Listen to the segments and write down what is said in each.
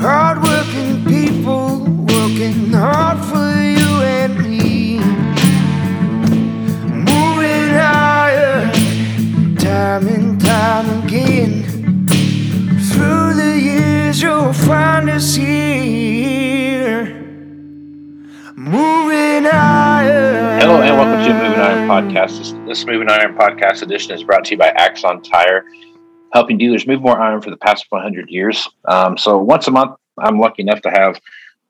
Hardworking people working hard for you and me. Moving higher, time and time again. Through the years, you'll find us here. Moving higher. Hello and welcome to the Moving Iron Podcast. This, this Moving Iron Podcast edition is brought to you by Axon Tire, helping dealers move more iron for the past 100 years. Um, so once a month, I'm lucky enough to have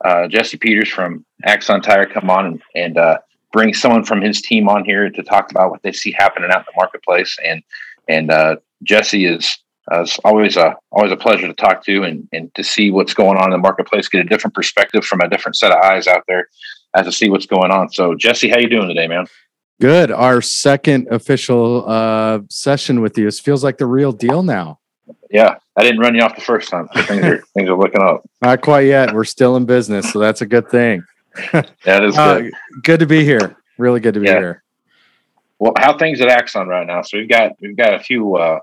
uh, Jesse Peters from Axon Tire come on and, and uh, bring someone from his team on here to talk about what they see happening out in the marketplace. And and uh, Jesse is uh, always a always a pleasure to talk to and and to see what's going on in the marketplace, get a different perspective from a different set of eyes out there, as to see what's going on. So Jesse, how you doing today, man? Good. Our second official uh, session with you. This feels like the real deal now. Yeah, I didn't run you off the first time. So things are things are looking up. Not quite yet. We're still in business, so that's a good thing. That is Uh, good. good to be here. Really good to be Yeah. here. Well, how things at Axon right now? So we've got we've got a few uh,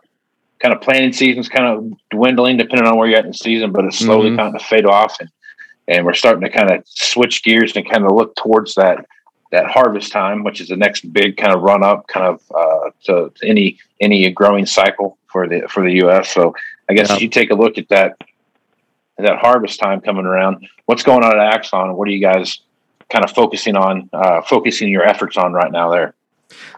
kind of planning seasons kind of dwindling depending on where you're at in the season, but it's slowly Mhm. kind of fade off, and and we're starting to kind of switch gears and kind of look towards that that harvest time, which is the next big kind of run up, kind of uh, to, to any any growing cycle for the for the U.S. So I guess Yeah. if you take a look at that that harvest time coming around, what's going on at Axon? What are you guys kind of focusing on, uh, focusing your efforts on right now there?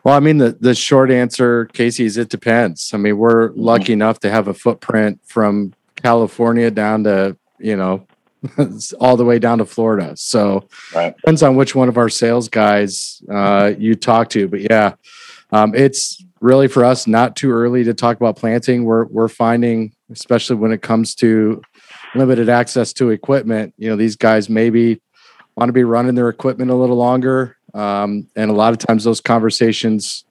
Well, I mean, the, the short answer, Casey, is it depends. I mean, we're Mm-hmm. lucky enough to have a footprint from California down to, you know, all the way down to Florida. So Right. depends on which one of our sales guys uh, you talk to. But yeah, um, it's really for us not too early to talk about planting. We're we're finding, especially when it comes to limited access to equipment, you know, these guys maybe want to be running their equipment a little longer. Um, and a lot of times those conversations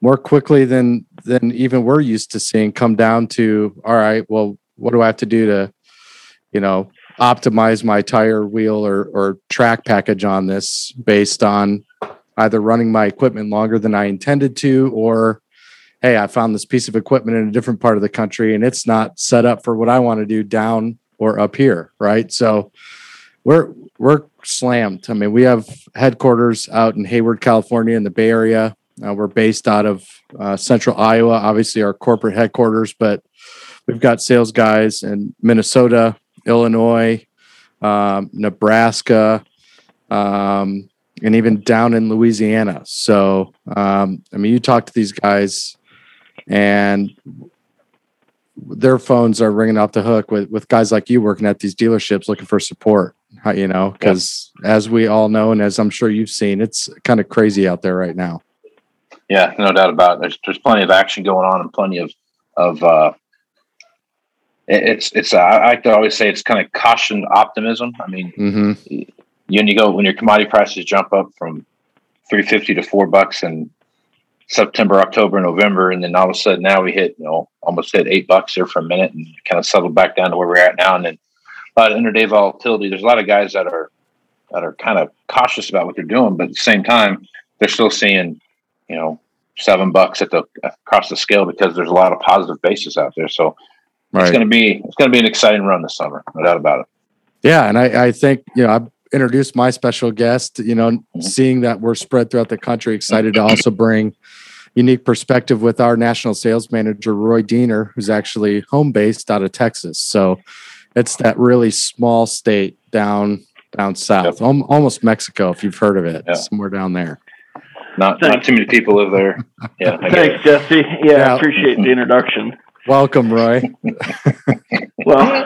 more quickly than than even we're used to seeing come down to all right, well, what do I have to do to, you know, optimize my tire wheel or or track package on this based on either running my equipment longer than I intended to or hey, I found this piece of equipment in a different part of the country and it's not set up for what I want to do down or up here, right? So we're we're slammed. I mean, we have headquarters out in Hayward, California, in the Bay Area. Uh, we're based out of uh, Central Iowa, obviously our corporate headquarters, but we've got sales guys in Minnesota, Illinois, um, Nebraska, um, and even down in Louisiana. So, um, I mean, you talk to these guys, and their phones are ringing off the hook with with guys like you working at these dealerships looking for support. You know, because as we all know, and as I'm sure you've seen, it's kind of crazy out there right now. Yeah, no doubt about it. There's there's plenty of action going on and plenty of of uh, it's it's uh, I like to always say it's kind of cautioned optimism. I mean, hmm you when you go when your commodity prices jump up from three fifty to four bucks in September, October, November, and then all of a sudden now we hit you know almost hit eight bucks there for a minute and kind of settled back down to where we're at now, and then a lot of interday volatility. There's a lot of guys that are that are kind of cautious about what they're doing, but at the same time they're still seeing you know seven bucks at the across the scale because there's a lot of positive basis out there. So it's going to be it's going to be an exciting run this summer, no doubt about it. Yeah, and I, I think you know I've introduced my special guest. You know, mm-hmm. seeing that we're spread throughout the country, excited to also bring unique perspective with our national sales manager Roy Diener, who's actually home based out of Texas. So it's that really small state down down south, Al- almost Mexico, if you've heard of it, Yeah. somewhere down there. Not not too many people live there. Yeah. Thanks. Jesse. Yeah, Yeah. I appreciate the introduction. Welcome, Roy. Well,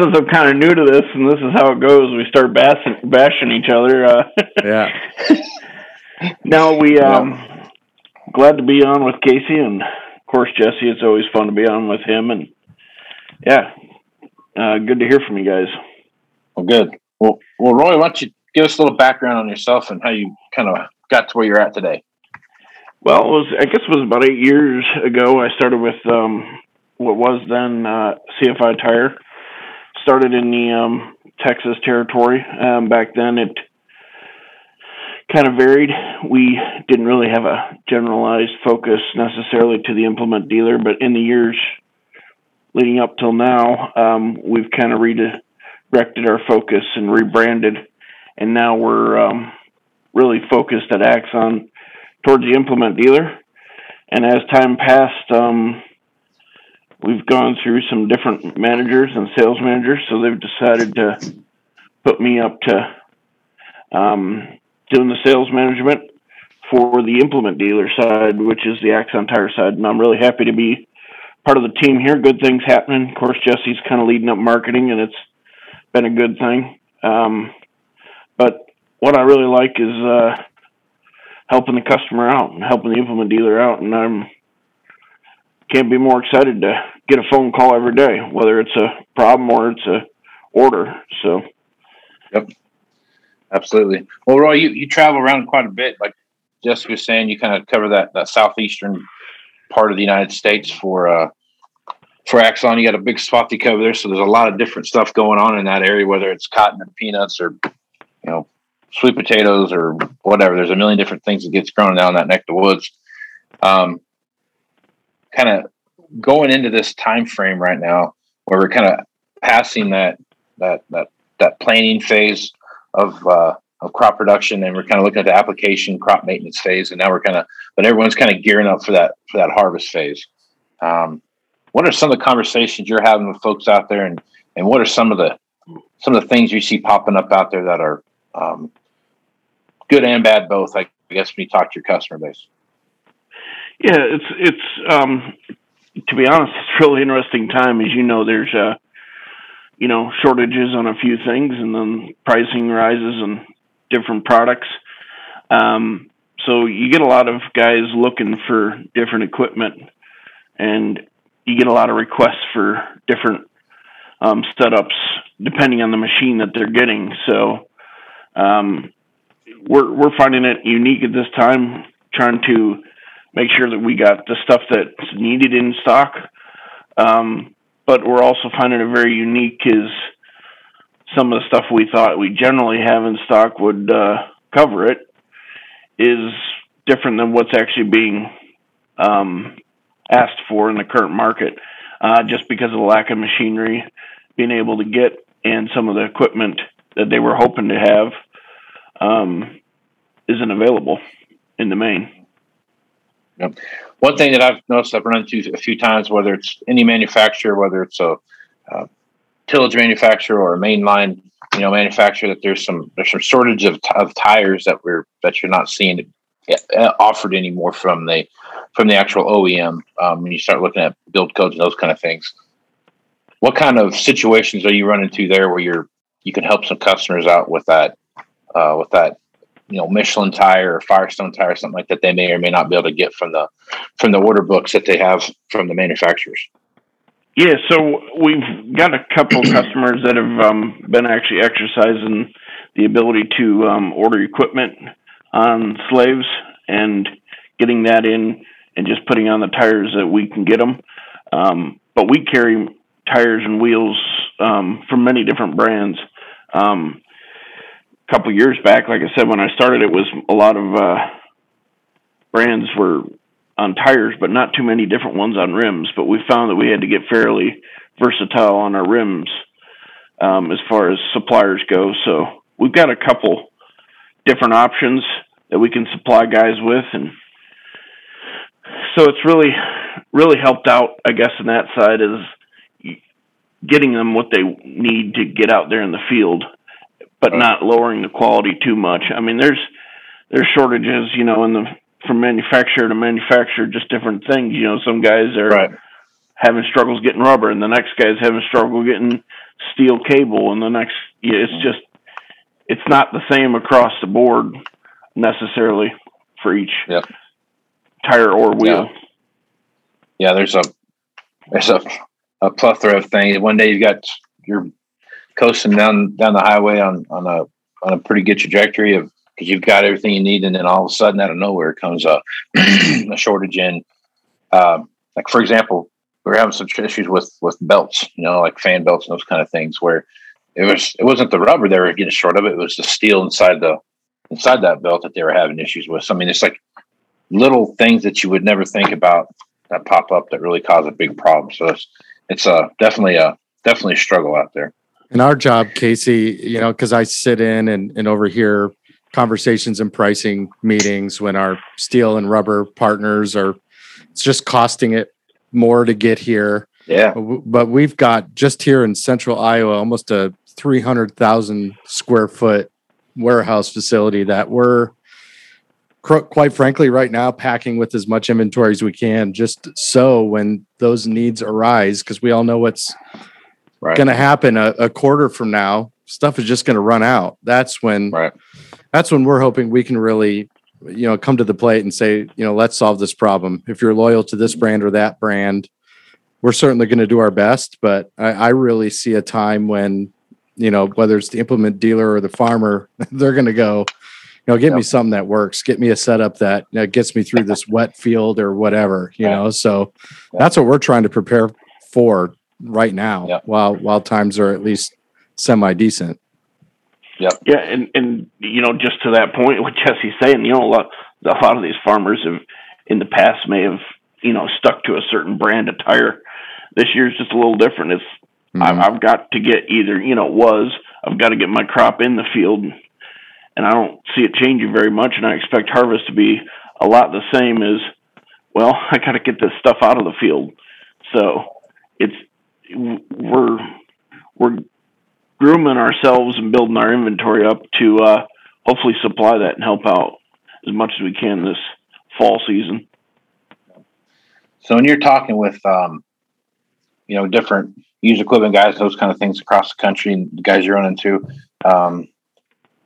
since I'm kind of new to this and this is how it goes, we start bashing, bashing each other. Uh, Yeah. now we um glad to be on with Casey and of course Jesse. It's always fun to be on with him and yeah, uh, good to hear from you guys. Well, good. Well, well, Roy, why don't you give us a little background on yourself and how you kind of got to where you're at today? Well, it was I guess it was about eight years ago. I started with um, what was then uh, CFI Tire. Started in the um, Texas territory. Um, back then, it kind of varied. We didn't really have a generalized focus necessarily to the implement dealer, but in the years leading up till now, um, we've kind of redirected our focus and rebranded, and now we're um, really focused at Axon towards the implement dealer. And as time passed, um, we've gone through some different managers and sales managers, so they've decided to put me up to um, doing the sales management for the implement dealer side, which is the Axon Tire side. And I'm really happy to be part of the team here. Good things happening. Of course, Jesse's kind of leading up marketing, and it's been a good thing. Um, but what I really like is uh, helping the customer out and helping the implement dealer out, and I'm can't be more excited to get a phone call every day, whether it's a problem or it's a order. So yep, Absolutely. Well, Roy, you, you travel around quite a bit. Like Jessica was saying, you kind of cover that, that southeastern part of the United States for uh, for Axon. You got a big swath you cover there, so there's a lot of different stuff going on in that area, whether it's cotton and peanuts or you know sweet potatoes or whatever. There's a million different things that gets grown down that neck of the woods. Um, kind of going into this time frame right now, where we're kind of passing that that that that planning phase of uh, of crop production, and we're kind of looking at the application crop maintenance phase, and now we're kind of, but everyone's kind of gearing up for that for that harvest phase. Um, what are some of the conversations you're having with folks out there, and and what are some of the some of the things you see popping up out there that are um, good and bad both? I guess when you talk to your customer base. yeah, it's it's um, to be honest, it's really interesting time. As you know, there's uh, you know shortages on a few things, and then pricing rises on different products. Um, so you get a lot of guys looking for different equipment, and you get a lot of requests for different um, setups depending on the machine that they're getting. So um, we're we're finding it unique at this time, trying to make sure that we got the stuff that's needed in stock. Um, but we're also finding it very unique is some of the stuff we thought we generally have in stock would uh, cover it is different than what's actually being um, asked for in the current market, uh, just because of the lack of machinery being able to get and some of the equipment that they were hoping to have um, isn't available in the main. Yep. One thing that I've noticed I've run into a few times, whether it's any manufacturer, whether it's a, uh tillage manufacturer or a mainline, you know, manufacturer, that there's some there's some shortage of, of tires that we're that you're not seeing offered anymore from the from the actual OEM. Um, when you start looking at build codes and those kind of things, what kind of situations are you running into there where you're you can help some customers out with that uh, with that you know Michelin tire or Firestone tire, or something like that, they may or may not be able to get from the from the order books that they have from the manufacturers. Yeah, so we've got a couple customers that have um, been actually exercising the ability to um, order equipment on slaves and getting that in and just putting on the tires that we can get them. Um, but we carry tires and wheels um, from many different brands. Um, couple years back, like I said, when I started, it was a lot of uh, brands were on tires, but not too many different ones on rims. But we found that we had to get fairly versatile on our rims um, as far as suppliers go. So we've got a couple different options that we can supply guys with, and so it's really, really helped out, I guess, in that side is getting them what they need to get out there in the field, but not lowering the quality too much. I mean, there's there's shortages, you know, in the from manufacturer to manufacturer, just different things. You know, some guys are Right. having struggles getting rubber, and the next guy's having struggle getting steel cable, and the next, yeah, it's mm-hmm. just, it's not the same across the board necessarily for each Yep. tire or wheel. Yeah, there's a there's a, a plethora of things. One day you've got you're coasting down down the highway on on a on a pretty good trajectory of because you've got everything you need, and then all of a sudden out of nowhere comes a a shortage in. Um, like for example, we were having some issues with with belts, you know, like fan belts and those kind of things, where it was it wasn't the rubber they were getting short of; it was the steel inside the inside that belt that they were having issues with. So I mean, it's like little things that you would never think about that pop up that really cause a big problem. So it's it's a definitely a definitely a struggle out there. In our job, Casey, you know, because I sit in and, and overhear conversations and pricing meetings when our steel and rubber partners are, it's just costing it more to get here. Yeah, But we've got just here in central Iowa almost a 300,000 square foot warehouse facility that we're quite frankly right now packing with as much inventory as we can just so when those needs arise because we all know what's right. going to happen a, a quarter from now stuff is just going to run out that's when right. that's when we're hoping we can really you know come to the plate and say you know let's solve this problem if you're loyal to this brand or that brand we're certainly going to do our best but I, I really see a time when you know whether it's the implement dealer or the farmer they're going to go you know get me something that works get me a setup that you know, gets me through this wet field or whatever you know so Yep. that's what we're trying to prepare for right now Yep. while while times are at least semi decent Yeah, yeah and and you know, just to that point, what Jesse's saying, you know, a lot a lot of these farmers have in the past may have you know stuck to a certain brand of tire. This year's just a little different. It's mm-hmm. I've, I've got to get either you know was I've got to get my crop in the field, and I don't see it changing very much, and I expect harvest to be a lot the same as well. I got to get this stuff out of the field, so it's we're we're grooming ourselves and building our inventory up to uh, hopefully supply that and help out as much as we can this fall season. So when you're talking with, um, you know, different used equipment guys, those kind of things across the country, and the guys you run into, um,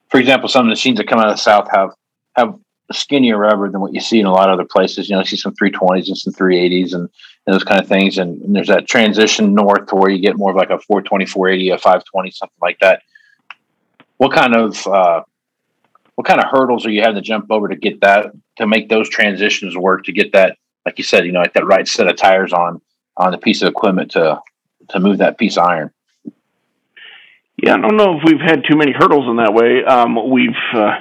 for example, some of the machines that come out of the south have have skinnier rubber than what you see in a lot of other places. You know, you see some 320s and some 380s and, and those kind of things. And, and there's that transition north to where you get more of like a 420, 480, a 520, something like that. What kind of uh, what kind of hurdles are you having to jump over to get that to make those transitions work to get that like you said, you know, like that right set of tires on on the piece of equipment to to move that piece of iron. Yeah, I don't know if we've had too many hurdles in that way. Um, we've uh,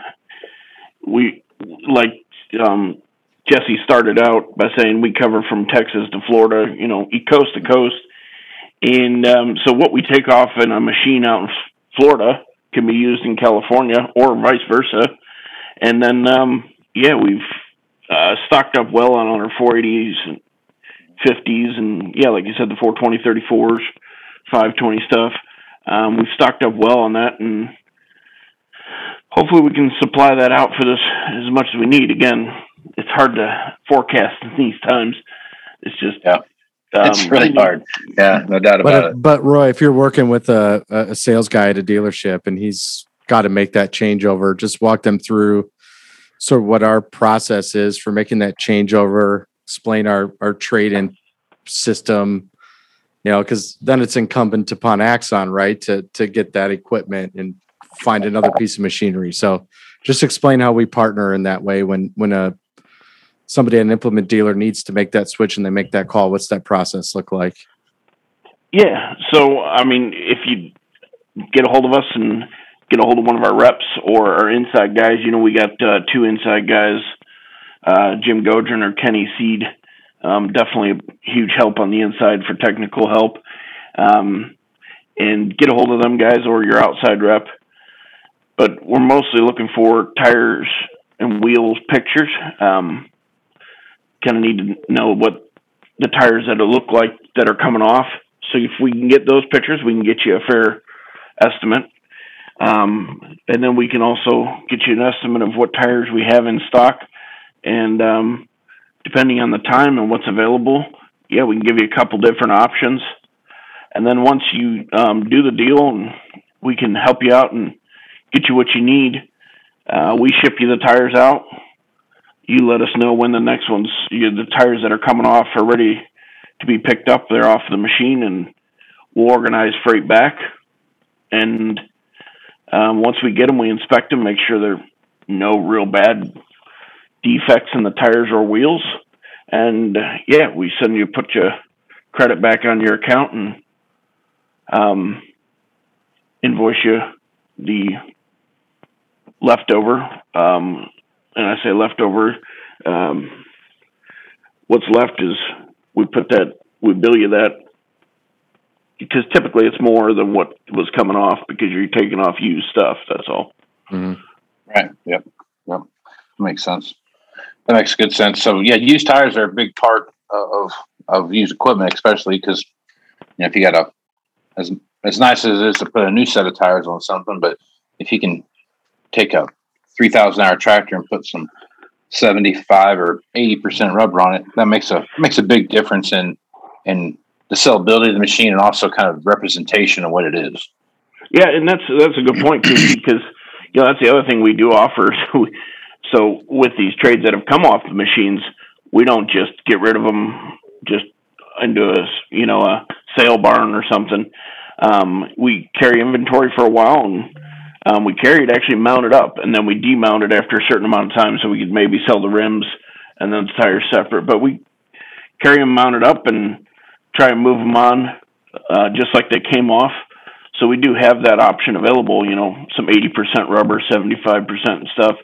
we like um, Jesse started out by saying we cover from Texas to Florida, you know, coast to coast, and um, so what we take off in a machine out in Florida can be used in California or vice versa, and then um, yeah, we've uh, stocked up well on our 480s and 50s, and yeah, like you said, the 420 34s, 520 stuff. Um, we've stocked up well on that, and hopefully we can supply that out for this as much as we need. Again, it's hard to forecast in these times. It's just Yeah. Um, it's really hard. Yeah, no doubt about but it. but Roy, if you're working with a, a sales guy at a dealership and he's got to make that changeover, just walk them through sort of what our process is for making that changeover. Explain our our trade in system, you know, because then it's incumbent upon Axon, right, to to get that equipment and find another piece of machinery. So just explain how we partner in that way when when a somebody an implement dealer needs to make that switch and they make that call. What's that process look like? Yeah. So, I mean, if you get a hold of us and get a hold of one of our reps or our inside guys, you know, we got uh, two inside guys, uh, Jim Godrin or Kenny Seed. Um, definitely a huge help on the inside for technical help. Um, and get a hold of them guys or your outside rep. But we're mostly looking for tires and wheels pictures. Um, kind of need to know what the tires that look like that are coming off. So if we can get those pictures, we can get you a fair estimate. Um, and then we can also get you an estimate of what tires we have in stock. And um, depending on the time and what's available, yeah, we can give you a couple different options. And then once you um, do the deal we can help you out and get you what you need, uh, we ship you the tires out. You let us know when the next ones, you, the tires that are coming off are ready to be picked up. They're off the machine and we'll organize freight back. And um, once we get them, we inspect them, make sure there are no real bad defects in the tires or wheels. And uh, yeah, we send you, put your credit back on your account and um, invoice you the leftover. Um, and I say leftover. Um, what's left is we put that, we bill you that because typically it's more than what was coming off because you're taking off used stuff. That's all. Mhm. Right. Yep. Yep. Makes sense. That makes good sense. So yeah, used tires are a big part of of used equipment, especially because you know if you got a as as nice as it is to put a new set of tires on something, but if you can take a three thousand hour tractor and put some seventy five or eighty percent rubber on it, that makes a makes a big difference in in the sellability of the machine and also kind of representation of what it is. Yeah, and that's that's a good point too, because you know that's the other thing we do offer. So, we, so with these trades that have come off the machines, we don't just get rid of them just into a you know a sale barn or something. Um, we carry inventory for a while, and um, we carry it actually mounted up, and then we demount it after a certain amount of time, so we could maybe sell the rims and then the tires separate. But we carry them mounted up and try and move them on uh, just like they came off. So we do have that option available, you know, some 80% rubber, 75% stuff.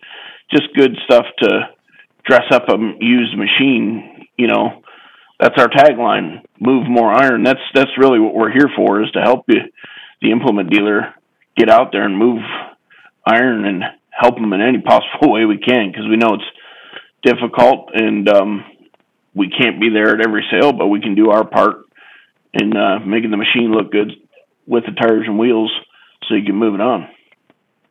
Just good stuff to dress up a used machine, you know. That's our tagline, move more iron. That's that's really what we're here for is to help you the implement dealer get out there and move iron and help them in any possible way we can because we know it's difficult and um we can't be there at every sale, but we can do our part in uh, making the machine look good with the tires and wheels, so you can move it on.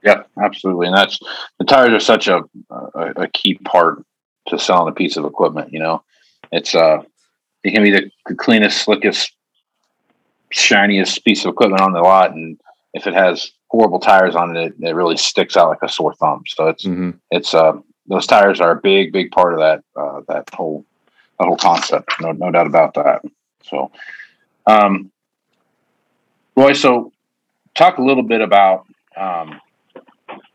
Yeah, absolutely. And that's the tires are such a, a a key part to selling a piece of equipment. You know, it's uh, it can be the, the cleanest, slickest, shiniest piece of equipment on the lot, and if it has horrible tires on it, it really sticks out like a sore thumb. So it's Mhm. it's uh, those tires are a big, big part of that uh, that whole that whole concept. No, no doubt about that. So, um, Roy, so talk a little bit about um,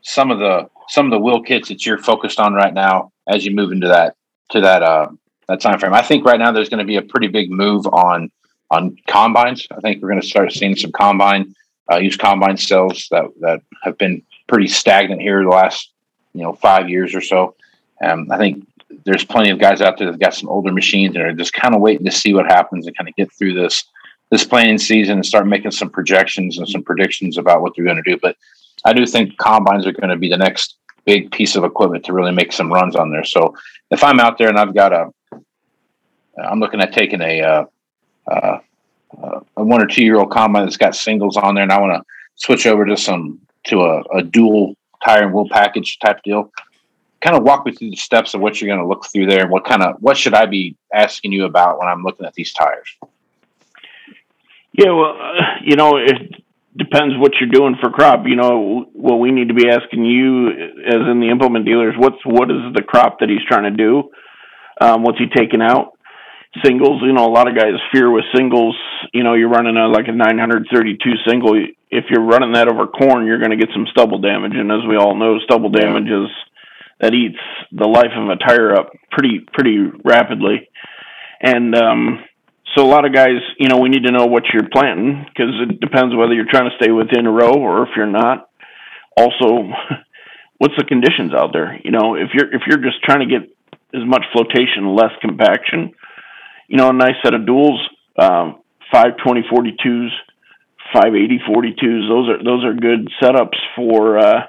some of the some of the wheel kits that you're focused on right now as you move into that to that uh, that time frame. I think right now there's going to be a pretty big move on on combines. I think we're going to start seeing some combine uh, used combine sales that that have been pretty stagnant here the last you know five years or so. Um, I think there's plenty of guys out there that got some older machines and are just kind of waiting to see what happens and kind of get through this this planning season and start making some projections and some predictions about what they're going to do. But I do think combines are going to be the next big piece of equipment to really make some runs on there. So if I'm out there and I've got a, I'm looking at taking a, uh, uh, uh, a one or two year old combine that's got singles on there, and I want to switch over to some to a, a dual tire and wheel package type deal. Kind of walk me through the steps of what you're going to look through there, and what kind of what should I be asking you about when I'm looking at these tires? Yeah, well, uh, you know, it depends what you're doing for crop. You know, what we need to be asking you, as in the implement dealers, what's what is the crop that he's trying to do? Um, what's he taking out? Singles, you know, a lot of guys fear with singles. You know, you're running a like a 932 single. If you're running that over corn, you're going to get some stubble damage, and as we all know, stubble damage is that eats the life of a tire up pretty pretty rapidly. And um, so a lot of guys, you know, we need to know what you're planting because it depends whether you're trying to stay within a row or if you're not. Also, what's the conditions out there? You know, if you're if you're just trying to get as much flotation, less compaction, you know, a nice set of duals, um, 520 42s, 580 42s. Those are those are good setups for uh,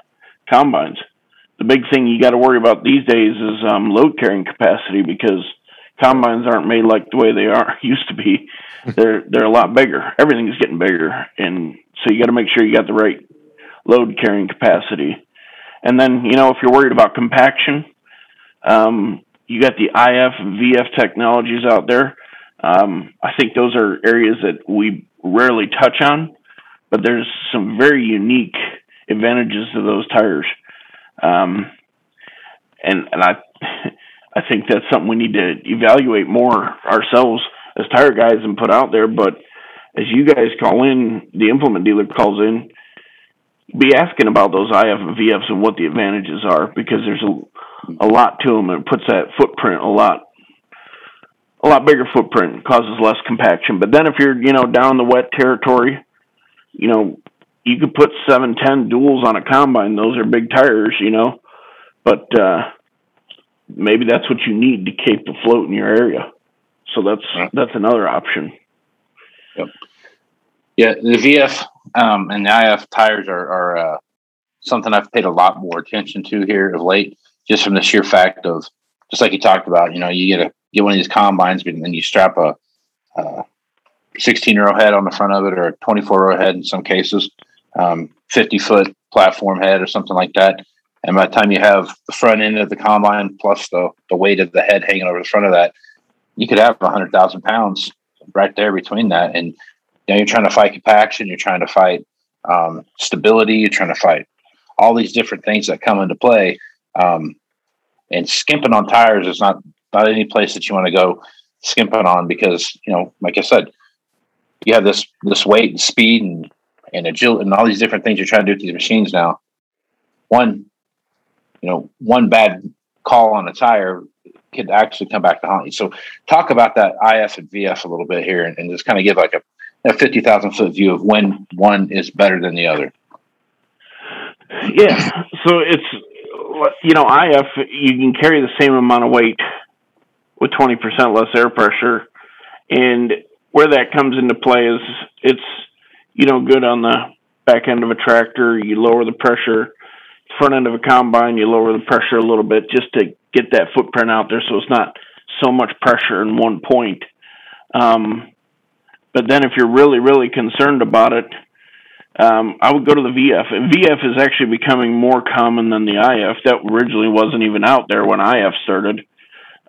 combines. The big thing you got to worry about these days is um, load carrying capacity because combines aren't made like the way they are used to be. They're they're a lot bigger. Everything's getting bigger, and so you got to make sure you got the right load carrying capacity. And then, you know, if you're worried about compaction, um, you got the IF and VF technologies out there. Um, I think those are areas that we rarely touch on, but there's some very unique advantages to those tires. Um, and and I I think that's something we need to evaluate more ourselves as tire guys and put out there. But as you guys call in, the implement dealer calls in, be asking about those IF and VFs and what the advantages are because there's a, a lot to them and it puts that footprint a lot a lot bigger footprint causes less compaction. But then if you're you know down the wet territory, you know you could put seven ten duals on a combine. Those are big tires, you know, but uh, maybe that's what you need to keep the float in your area. So that's that's another option. Yep. Yeah, the VF um, and the IF tires are, are uh, something I've paid a lot more attention to here of late, just from the sheer fact of, just like you talked about, you know, you get a get one of these combines, and then you strap a, a 16 row head on the front of it, or a 24 row head in some cases, um, 50 foot platform head or something like that. And by the time you have the front end of the combine plus the, the weight of the head hanging over the front of that, you could have 100,000 pounds right there between that. And you know, you're trying to fight compaction, you're trying to fight um, stability, you're trying to fight all these different things that come into play. Um, and skimping on tires is not not any place that you want to go skimping on because you know, like I said, you have this this weight and speed and and agility and all these different things you're trying to do with these machines now. One, you know, one bad call on a tire could actually come back to haunt you. So, talk about that IF and VF a little bit here, and, and just kind of give like a a 50,000 foot view of when one is better than the other. Yeah. So it's, you know, IF, you can carry the same amount of weight with 20% less air pressure. And where that comes into play is it's, you know, good on the back end of a tractor. You lower the pressure. Front end of a combine, you lower the pressure a little bit just to get that footprint out there so it's not so much pressure in one point. Um, but then if you're really, really concerned about it, um, I would go to the VF. And VF is actually becoming more common than the IF. That originally wasn't even out there when IF started.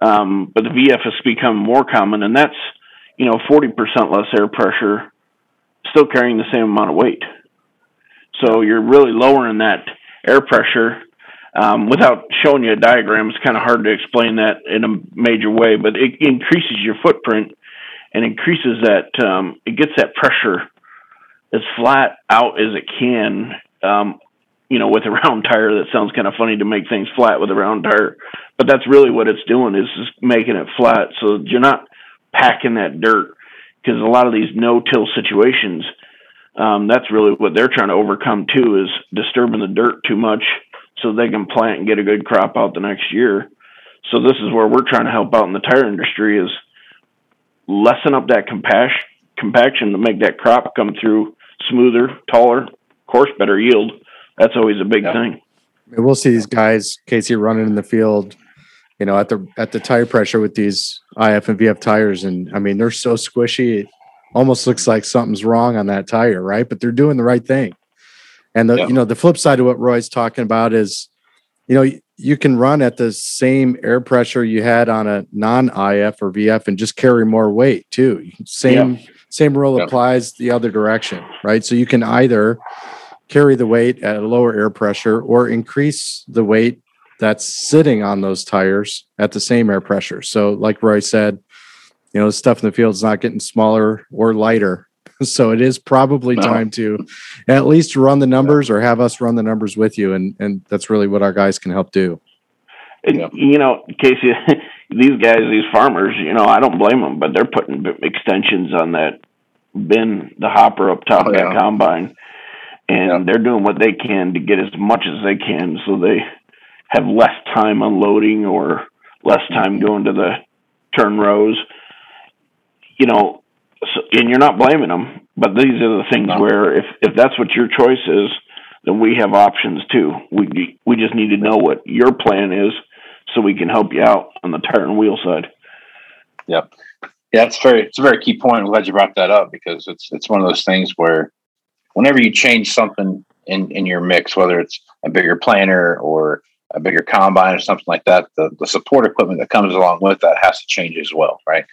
Um, but the VF has become more common, and that's, you know, 40% less air pressure, still carrying the same amount of weight. So you're really lowering that air pressure. Um, without showing you a diagram, it's kind of hard to explain that in a major way, but it increases your footprint and increases that um, it gets that pressure as flat out as it can um, you know with a round tire that sounds kind of funny to make things flat with a round tire. But that's really what it's doing is just making it flat so you're not packing that dirt. Because a lot of these no-till situations um, that's really what they're trying to overcome too is disturbing the dirt too much so they can plant and get a good crop out the next year. So this is where we're trying to help out in the tire industry is lessen up that compaction compaction to make that crop come through smoother, taller, of course, better yield. That's always a big yeah. thing. we'll see these guys, Casey, running in the field, you know, at the at the tire pressure with these IF and VF tires, and I mean they're so squishy, it almost looks like something's wrong on that tire, right? But they're doing the right thing. And the yeah. you know the flip side of what Roy's talking about is, you know, you can run at the same air pressure you had on a non-IF or VF and just carry more weight too. Same yeah. Same rule yeah. applies the other direction, right? So you can either carry the weight at a lower air pressure or increase the weight that's sitting on those tires at the same air pressure. So like Roy said, you know, the stuff in the field is not getting smaller or lighter so it is probably no. time to at least run the numbers or have us run the numbers with you and and that's really what our guys can help do and, you know casey these guys these farmers you know i don't blame them but they're putting extensions on that bin the hopper up top oh, of that combine and yeah. they're doing what they can to get as much as they can so they have less time unloading or less time mm-hmm. going to the turn rows you know so, and you're not blaming them, but these are the things no. where if if that's what your choice is, then we have options too. We we just need to know what your plan is, so we can help you out on the tire and wheel side. Yep. Yeah, it's very it's a very key point. I'm glad you brought that up because it's it's one of those things where whenever you change something in in your mix, whether it's a bigger planter or a bigger combine or something like that, the, the support equipment that comes along with that has to change as well, right?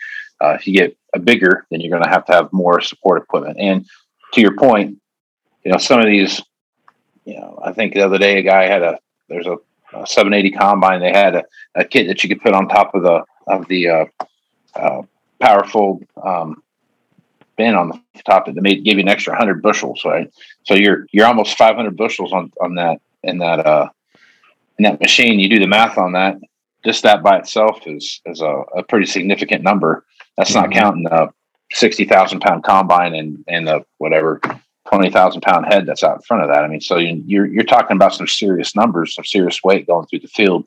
Uh, if you get a bigger, then you're going to have to have more support equipment. And to your point, you know, some of these, you know, I think the other day a guy had a there's a, a 780 combine. They had a, a, kit that you could put on top of the of the uh, uh, powerful um, bin on the top that made give you an extra 100 bushels, right? So you're you're almost 500 bushels on on that in that uh in that machine. You do the math on that. Just that by itself is is a, a pretty significant number. That's mm-hmm. not counting the 60,000 pound combine and and the whatever 20,000 pound head that's out in front of that. I mean, so you're you're talking about some serious numbers, some serious weight going through the field,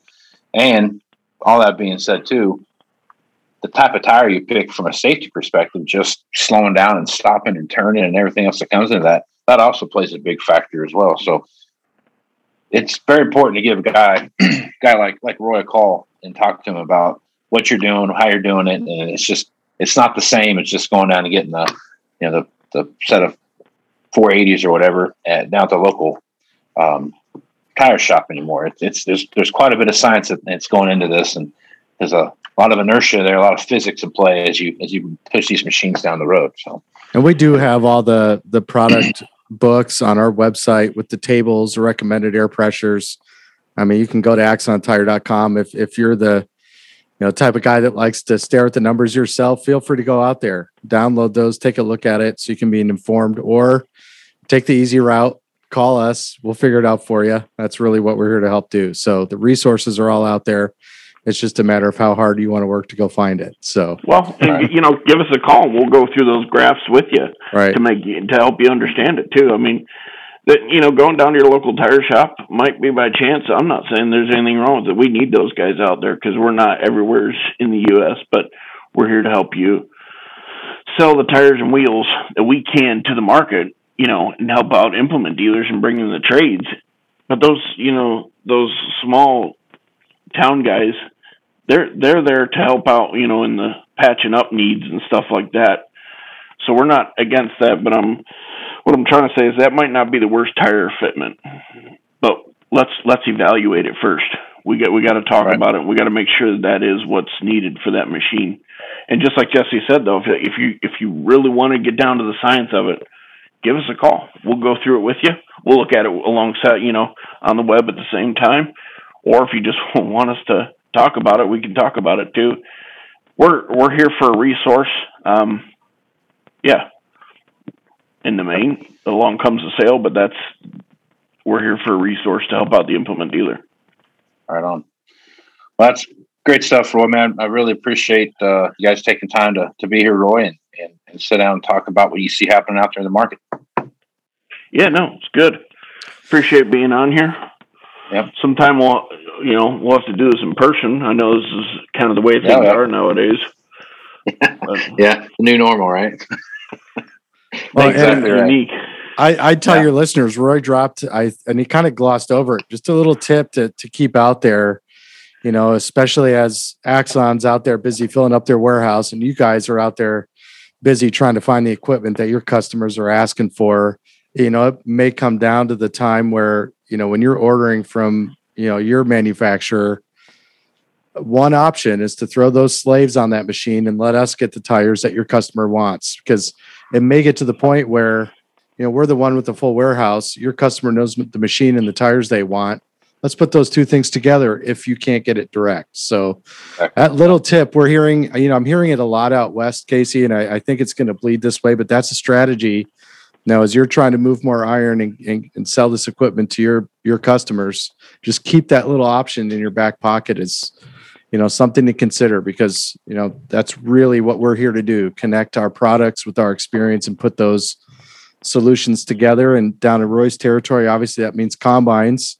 and all that being said, too, the type of tire you pick from a safety perspective, just slowing down and stopping and turning and everything else that comes into that, that also plays a big factor as well. So it's very important to give a guy, guy like like Roy a call and talk to him about what you're doing, how you're doing it, and it's just it's not the same. It's just going down and getting the you know the the set of 480s or whatever at, down at the local um, tire shop anymore. It's, it's there's there's quite a bit of science that's going into this, and there's a lot of inertia there, a lot of physics in play as you as you push these machines down the road. So, and we do have all the the product books on our website with the tables, recommended air pressures. I mean, you can go to axontire.com if if you're the you know type of guy that likes to stare at the numbers yourself. Feel free to go out there, download those, take a look at it, so you can be informed, or take the easy route. Call us. We'll figure it out for you. That's really what we're here to help do. So the resources are all out there it's just a matter of how hard you want to work to go find it. So, well, right. Uh, you know, give us a call. We'll go through those graphs with you right. to make to help you understand it too. I mean, that you know, going down to your local tire shop might be by chance. I'm not saying there's anything wrong with it. We need those guys out there because we're not everywhere in the U.S., but we're here to help you sell the tires and wheels that we can to the market. You know, and help out implement dealers and bring in the trades. But those, you know, those small town guys they're they're there to help out, you know, in the patching up needs and stuff like that. So we're not against that, but I'm what I'm trying to say is that might not be the worst tire fitment, but let's let's evaluate it first. We got we got to talk right. about it. We got to make sure that that is what's needed for that machine. And just like Jesse said, though, if, if you if you really want to get down to the science of it, give us a call. We'll go through it with you. We'll look at it alongside, you know, on the web at the same time. Or if you just want us to talk about it, we can talk about it too. We're we're here for a resource. Um, yeah, in the main, along comes the sale, but that's we're here for a resource to help out the implement dealer. Right on. Well, that's great stuff, Roy. Man, I really appreciate uh, you guys taking time to to be here, Roy, and, and and sit down and talk about what you see happening out there in the market. Yeah, no, it's good. Appreciate being on here. Yep. Sometime we'll you know, we'll have to do this in person. I know this is kind of the way things yeah, are nowadays. yeah, new normal, right? well, exactly right. unique. I, I tell yeah. your listeners, Roy dropped, I and he kind of glossed over it. Just a little tip to to keep out there, you know, especially as Axon's out there busy filling up their warehouse, and you guys are out there busy trying to find the equipment that your customers are asking for. You know, it may come down to the time where you know when you're ordering from you know your manufacturer one option is to throw those slaves on that machine and let us get the tires that your customer wants because it may get to the point where you know we're the one with the full warehouse. Your customer knows the machine and the tires they want. Let's put those two things together if you can't get it direct. So that little tip we're hearing you know i'm hearing it a lot out west casey and i, I think it's going to bleed this way but that's a strategy. Now, as you're trying to move more iron and, and, and, sell this equipment to your your customers, just keep that little option in your back pocket as you know something to consider because you know that's really what we're here to do: connect our products with our experience and put those solutions together. And down in Roy's territory, obviously that means combines.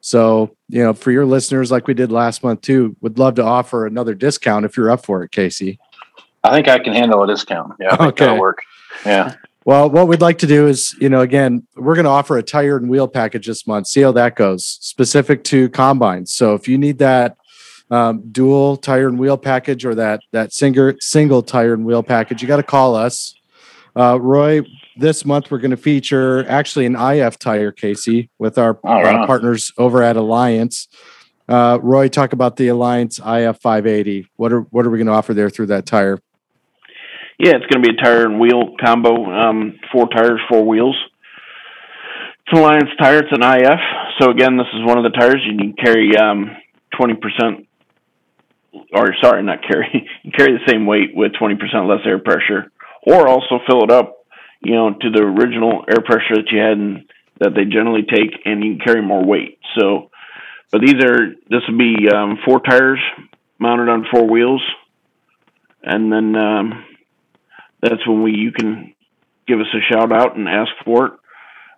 So you know, for your listeners, like we did last month too, would love to offer another discount if you're up for it, Casey. I think I can handle a discount. Yeah, okay. that'll work. Yeah. Well, what we'd like to do is, you know, again, we're going to offer a tire and wheel package this month. See how that goes, specific to combines. So if you need that um, dual tire and wheel package or that that single single tire and wheel package, you got to call us. Uh, Roy, this month we're going to feature actually an IF tire, Casey, with our partners over at Alliance. Uh, Roy, talk about the Alliance IF 580. What are what are we going to offer there through that tire? Yeah, it's going to be a tire and wheel combo. Um, four tires, four wheels. It's an Alliance tire. It's an IF. So again, this is one of the tires you can carry um, twenty percent, or sorry, not carry. Carry the same weight with twenty percent less air pressure, or also fill it up, you know, to the original air pressure that you had and that they generally take, and you can carry more weight. So, but these are this will be um, four tires mounted on four wheels, and then. Um, that's when we you can give us a shout out and ask for it.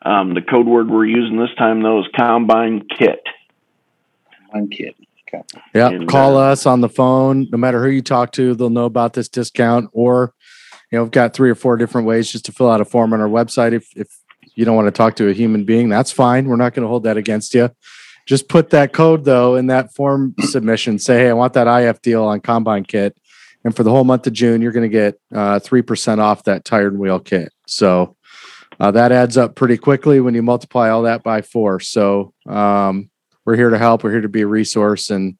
Um, the code word we're using this time though is combine kit. Combine kid. Okay. Yeah, And, call uh, us on the phone. No matter who you talk to, they'll know about this discount. Or, you know, we've got three or four different ways just to fill out a form on our website. If if you don't want to talk to a human being, that's fine. We're not going to hold that against you. Just put that code though in that form submission. Say, hey, I want that IF deal on Combine Kit, and for the whole month of June, you're going to get uh, three percent off that tire and wheel kit. So. Uh, that adds up pretty quickly when you multiply all that by four. So um, we're here to help. We're here to be a resource, and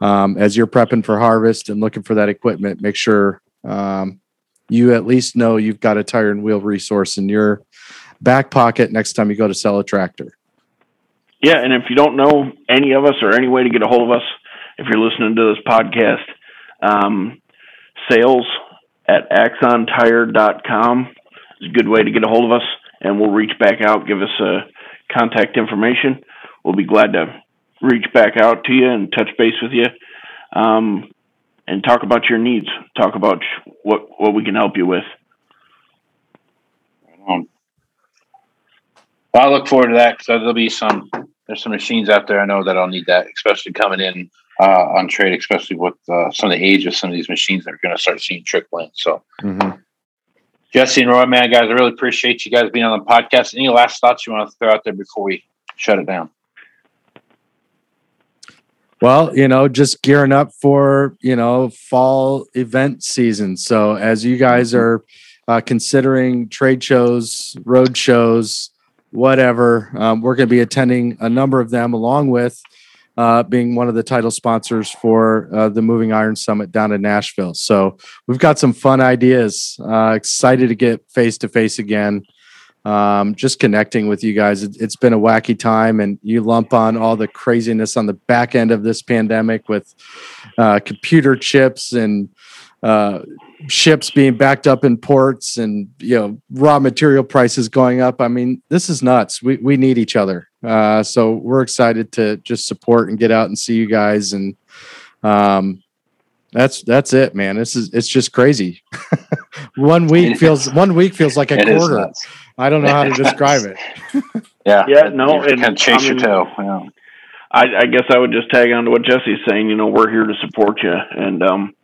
um, as you're prepping for harvest and looking for that equipment, make sure um, you at least know you've got a tire and wheel resource in your back pocket next time you go to sell a tractor. Yeah, and if you don't know any of us or any way to get a hold of us, if you're listening to this podcast, um, sales at axontire.com is a good way to get a hold of us, and we'll reach back out, give us uh, contact information. We'll be glad to reach back out to you and touch base with you, um, and talk about your needs, talk about what what we can help you with. Well, I look forward to that because there'll be some. There's some machines out there I know that I'll need that, especially coming in uh, on trade, especially with uh, some of the age of some of these machines that are going to start seeing trickle in. So, Jesse and Roy, man, guys, I really appreciate you guys being on the podcast. Any last thoughts you want to throw out there before we shut it down? Well, you know, just gearing up for, you know, fall event season. So as you guys are uh, considering trade shows, road shows, whatever, um, we're going to be attending a number of them along with uh, being one of the title sponsors for uh, the Moving Iron Summit down in Nashville. So we've got some fun ideas. Uh, excited to get face to face again. Um, just connecting with you guys. It, it's been a wacky time, and you lump on all the craziness on the back end of this pandemic with uh, computer chips and uh, ships being backed up in ports and you know raw material prices going up. I mean, this is nuts. We we need each other. Uh, so we're excited to just support and get out and see you guys and um that's that's it man this is it's just crazy one week feels one week feels like a quarter. I don't know how to describe it Yeah. Yeah, no, You and, kind chase I your tail. Yeah. I, I guess I would just tag on to what Jesse's saying. You know, we're here to support you, and um,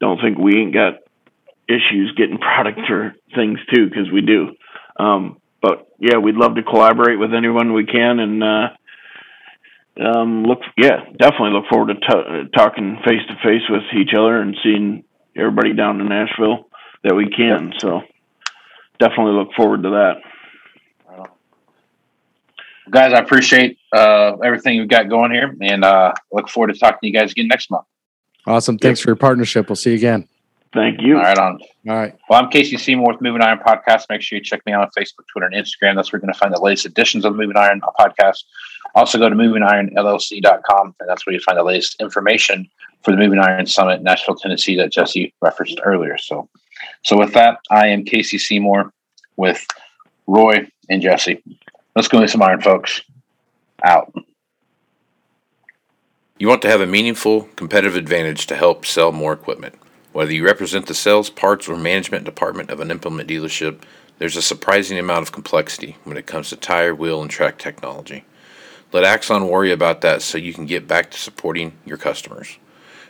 don't think we ain't got issues getting product or things too, because we do. Um, but yeah, we'd love to collaborate with anyone we can, and uh, um, look, yeah, definitely look forward to t- talking face to face with each other and seeing everybody down in Nashville that we can. So definitely look forward to that. Guys, I appreciate uh, everything you've got going here and uh, look forward to talking to you guys again next month. awesome thanks for your partnership we'll see you again Thank you. All right, on. all right Well, I'm Casey Seymour with Moving Iron Podcast. Make sure you check me out on Facebook, Twitter, and Instagram. That's where you're going to find the latest editions of the Moving Iron Podcast. Also, go to movingironllc.com, and that's where you find the latest information for the Moving Iron Summit, Nashville, Tennessee, that Jesse referenced earlier. So, so with that, I am Casey Seymour with Roy and Jesse. Let's go with some iron, folks. Out. You want to have a meaningful competitive advantage to help sell more equipment. Whether you represent the sales, parts, or management department of an implement dealership, there's a surprising amount of complexity when it comes to tire, wheel, and track technology. Let Axon worry about that so you can get back to supporting your customers.